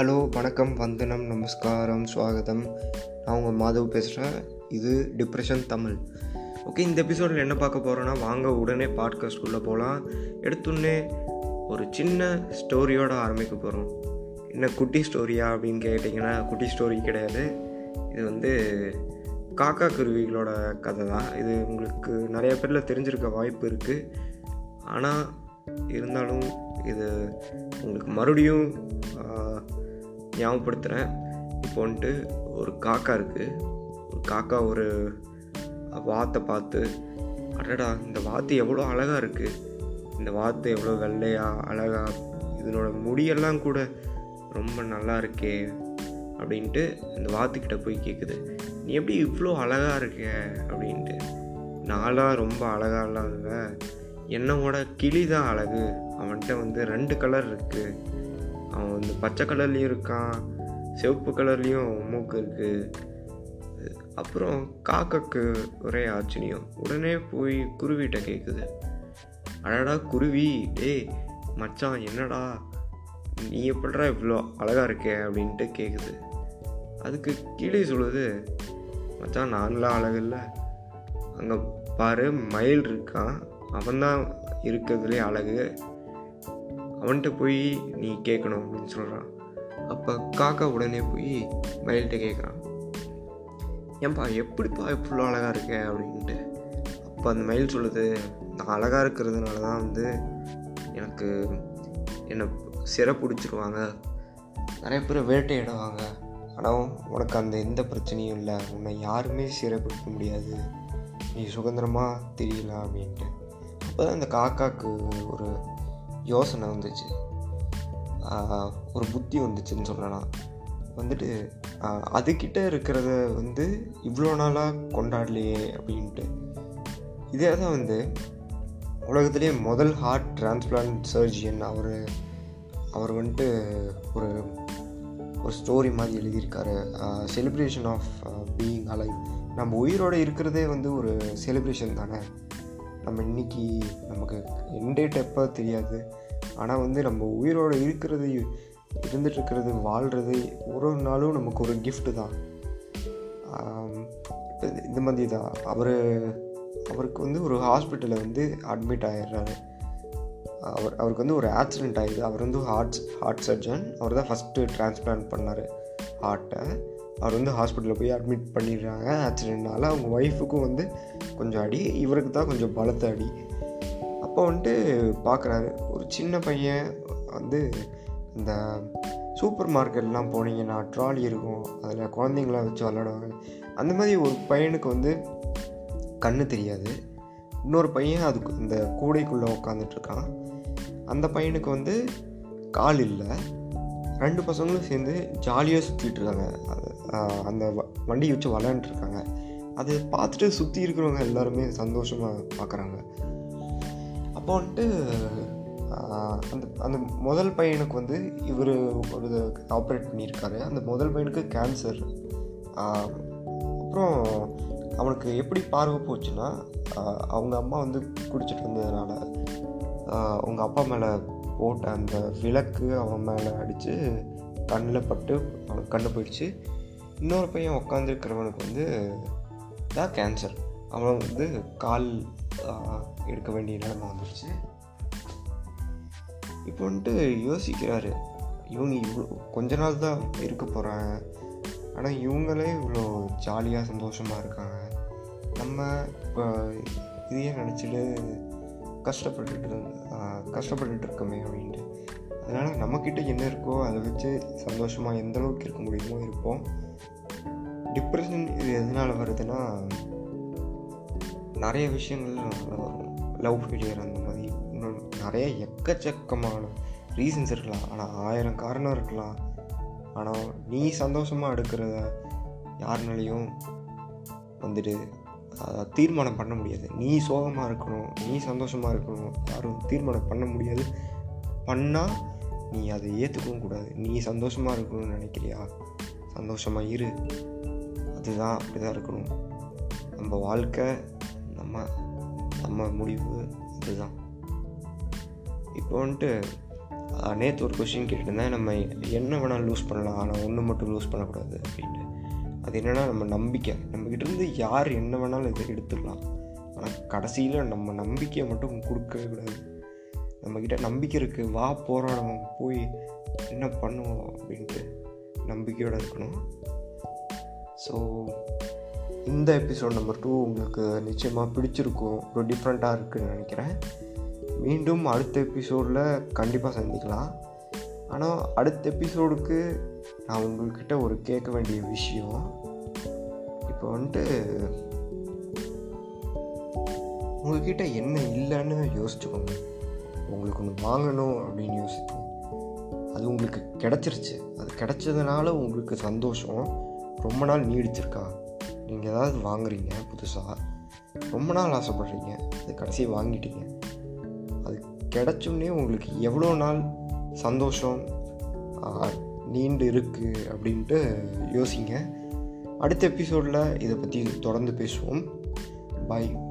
Hello வணக்கம் வந்தனம் நமஸ்காரம் ஸ்வாகதம் நான் உங்கள் மாதவ் பேசுகிறேன் இது டிப்ரெஷன் தமிழ். ஓகே இந்த எபிசோடில் என்ன பார்க்க போகிறோன்னா வாங்க உடனே பாட்காஸ்ட்குள்ளே போகலாம் எடுத்துடனே ஒரு சின்ன ஸ்டோரியோடு ஆரம்பிக்க போகிறோம் என்ன குட்டி ஸ்டோரியா அப்படின்னு கேட்டிங்கன்னா குட்டி ஸ்டோரி கிடையாது. இது வந்து காக்கா குருவிகளோட கதை தான். இது உங்களுக்கு நிறைய பேரில் தெரிஞ்சிருக்க வாய்ப்பு இருக்குது ஆனால் இருந்தாலும் இது உங்களுக்கு மறுபடியும் ஞாபகப்படுத்துகிறேன் இப்போ வந்துட்டு ஒரு காக்கா இருக்குது ஒரு காக்கா ஒரு வாத்தை பார்த்து அடடா இந்த வாத்து எவ்வளோ அழகாக இருக்குது இந்த வாத்து எவ்வளோ வெள்ளையா அழகா இதனோட முடியெல்லாம் கூட ரொம்ப நல்லா இருக்கே. அப்படின்ட்டு இந்த வாத்துக்கிட்ட போய் கேட்குது நீ எப்படி இவ்வளோ அழகாக இருக்க? அப்படின்ட்டு. நாளாக ரொம்ப அழகாலாம் இல்லை என்னோட கிளி தான் அழகு. அவன்கிட்ட வந்து ரெண்டு கலர் இருக்குது அவன் வந்து பச்சை கலர்லேயும் இருக்கான் சிவப்பு கலர்லேயும் மூக்கு இருக்குது அப்புறம் காக்காக்கு ஒரே ஆச்சரியம். உடனே போய் குருவிகிட்ட கேட்குது அடடா குருவி டேய் மச்சான் என்னடா நீ எப்படா இவ்வளோ அழகாக இருக்கே அப்படின்ட்டு கேட்குது அதுக்கு கீழே சொல்லுது மச்சான் நாங்களாம் அழகில்ல. அங்கே பாரு மயில் இருக்கான். அவன்தான் இருக்கிறதுலே அழகு. அவன்கிட்ட போய் நீ கேட்கணும் அப்படின்னு சொல்கிறான் அப்போ காக்கா உடனே போய் மயில்கிட்ட கேட்குறான். ஏன்பா எப்படிப்பா இவ்வளோ அழகாக இருக்க அப்படின்ட்டு. அப்போ அந்த மயில் சொல்லுது நான் அழகாக இருக்கிறதுனால தான் வந்து எனக்கு என்னை சிறை பிடிச்சிருவாங்க நிறைய பேர் வேட்டையிடுவாங்க. ஆனால் உனக்கு அந்த எந்த பிரச்சனையும் இல்லை. உன்னை யாருமே சிறை பிடிக்க முடியாது. நீ சுதந்திரமாக தெரியலாம் அப்படின்ட்டு. அப்போ தான் அந்த காக்காவுக்கு ஒரு யோசனை வந்துச்சு. ஒரு புத்தி வந்துச்சுன்னு சொல்லலாம். வந்துட்டு அதுக்கிட்ட இருக்கிறத வந்து இவ்வளோ நாளாக கொண்டாடலையே அப்படின்ட்டு. இதே தான் வந்து உலகத்திலே முதல் ஹார்ட் டிரான்ஸ்பிளான்ட் சர்ஜியன் அவர் அவர் வந்துட்டு ஒரு ஒரு ஸ்டோரி மாதிரி எழுதியிருக்காரு. செலிப்ரேஷன் ஆஃப் பீயிங் அலைவ் நம்ம உயிரோடு இருக்கிறதே வந்து ஒரு செலிப்ரேஷன் தானே? நம்ம இன்னைக்கு நமக்கு எண்டேட் எப்போ தெரியாது. ஆனால் வந்து நம்ம உயிரோடு இருக்கிறது இருந்துகிட்ருக்கிறது வாழ்கிறது ஒரு ஒரு நாளும் நமக்கு ஒரு கிஃப்ட்டு தான். இந்த மாதிரி தான். அவர் அவருக்கு வந்து ஒரு ஹாஸ்பிட்டலில் வந்து அட்மிட் ஆகிடுறாரு அவர் அவருக்கு வந்து ஒரு ஆக்சிடெண்ட் ஆகிடுது அவர் வந்து ஹார்ட் ஹார்ட் சர்ஜன் அவர் தான் ஃபஸ்ட்டு டிரான்ஸ்பிளான்ட் பண்ணார். ஹார்ட்டை அவர் வந்து ஹாஸ்பிட்டலில் போய் அட்மிட் பண்ணிடுறாங்க. ஆக்சிடெண்ட்னால அவங்க ஒய்ஃபுக்கும் வந்து கொஞ்சம் அடி இவருக்கு தான் கொஞ்சம் பலத்த அடி. அப்போ வந்துட்டு பார்க்குறாரு ஒரு சின்ன பையன் வந்து இந்த சூப்பர் மார்க்கெட்லாம் போனீங்கன்னா ட்ராலி இருக்கும். அதில் குழந்தைங்களாம் வச்சு விளாடுவாங்க அந்த மாதிரி ஒரு பையனுக்கு வந்து கண்ணு தெரியாது. இன்னொரு பையன் அதுக்கு இந்த கூடைக்குள்ளே உட்காந்துட்ருக்கான் அந்த பையனுக்கு வந்து கால் இல்லை. ரெண்டு பசங்களும் சேர்ந்து ஜாலியாக சுற்றிட்டு இருக்காங்க. அந்த வ- வண்டியை வச்சு விளையாண்டுருக்காங்க அதை பார்த்துட்டு சுற்றி இருக்கிறவங்க எல்லாருமே சந்தோஷமாக பார்க்குறாங்க. அப்போ வந்துட்டு அந்த அந்த முதல் பையனுக்கு வந்து இவர் ஒரு ஆப்ரேட் பண்ணியிருக்காரு. அந்த முதல் பையனுக்கு கேன்சர் அப்புறம் அவனுக்கு எப்படி பார்வை போச்சுன்னா அவங்க அம்மா வந்து குடிச்சிட்டு வந்ததுனால அவங்க அப்பா மேலே போட்ட அந்த விளக்கு அவன் மேலே அடித்து கண்ணில் பட்டு அவனுக்கு கண்ணு போயிடுச்சு. இன்னொரு பையன் உட்காந்துருக்கிறவனுக்கு வந்து தான் கேன்சர் அவன் வந்து கால் எடுக்க வேண்டிய நிலைமை வந்துடுச்சு இப்போ வந்துட்டு யோசிக்கிறாரு. இவங்க இவ்வளோ கொஞ்ச நாள் தான் இருக்க போகிறாங்க ஆனால் இவங்களே இவ்வளோ ஜாலியாக சந்தோஷமாக இருக்காங்க. நம்ம இப்போ இதையே நினச்சிட்டு கஷ்டப்பட்டுட்டு கஷ்டப்பட்டுட்டு இருக்கோமே அப்படின்ட்டு. அதனால் நம்மக்கிட்ட என்ன இருக்கோ அதை வச்சு சந்தோஷமாக எந்த அளவுக்கு இருக்க முடியுமோ இருப்போம். டிப்ரெஷன் இது எதனால் வருதுன்னா நிறைய விஷயங்கள் வரும் லவ் ஃபெயிலியர் அந்த மாதிரி இன்னும் நிறைய எக்கச்சக்கமான ரீசன்ஸ் இருக்கலாம். ஆனால் ஆயிரம் காரணம் இருக்கலாம். ஆனால் நீ சந்தோஷமாக எடுக்கிறத யாருனாலையும் வந்துட்டு தீர்மானம் பண்ண முடியாது. நீ சோகமாக இருக்கணும் நீ சந்தோஷமாக இருக்கணும் யாரும் தீர்மானம் பண்ண முடியாது. பண்ணால் நீ அதை ஏற்றுக்கவும் கூடாது. நீ சந்தோஷமாக இருக்கணும்னு நினைக்கிறியா? சந்தோஷமாக இரு. அதுதான் அப்படி தான் இருக்கணும். நம்ம வாழ்க்கை நம்ம நம்ம முடிவு இதுதான் இப்போ வந்துட்டு நேற்று ஒரு கொஷின் கேட்டிருந்தேன். நம்ம என்ன வேணால் லூஸ் பண்ணலாம் ஆனால் ஒன்று மட்டும் லூஸ் பண்ணக்கூடாது அப்படின்ட்டு. அது என்னென்னா நம்ம நம்பிக்கை. நம்மக்கிட்ட இருந்து யார் என்ன வேணாலும் இதை எடுத்துக்கலாம். ஆனால் கடைசியில் நம்ம நம்பிக்கையை மட்டும் கொடுக்கவே கூடாது. நம்மக்கிட்ட நம்பிக்கை இருக்குது வா போராடுவோம் போய் என்ன பண்ணுவோம் அப்படின்ட்டு நம்பிக்கையோடு இருக்கணும். ஸோ இந்த எபிசோட் நம்பர் டூ உங்களுக்கு நிச்சயமாக பிடிச்சிருக்கும். ஒரு டிஃப்ரெண்ட்டாக இருக்குதுன்னு நினைக்கிறேன். மீண்டும் அடுத்த எபிசோடில் கண்டிப்பாக சந்திக்கலாம். ஆனால் அடுத்த எபிசோடுக்கு நான் உங்கள்கிட்ட ஒரு கேட்க வேண்டிய விஷயம். இப்போ வந்துட்டு உங்கள்கிட்ட என்ன இல்லைன்னு யோசிச்சுக்கோங்க. உங்களுக்கு ஒன்று வாங்கணும் அப்படின்னு யோசிச்சு அது உங்களுக்கு கிடச்சிருச்சு. அது கிடச்சதுனால உங்களுக்கு சந்தோஷம். ரொம்ப நாள் நீடிச்சிருக்கா? நீங்கள் ஏதாவது வாங்குறீங்க புதுசாக ரொம்ப நாள் ஆசைப்படுறீங்க. அது கடைசி வாங்கிட்டீங்க. அது கிடச்சோன்னே உங்களுக்கு எவ்வளோ நாள் சந்தோஷம் நீண்டு இருக்குது அப்படின்ட்டு யோசிங்க. அடுத்த எபிசோடில் இதை பற்றி தொடர்ந்து பேசுவோம். பாய்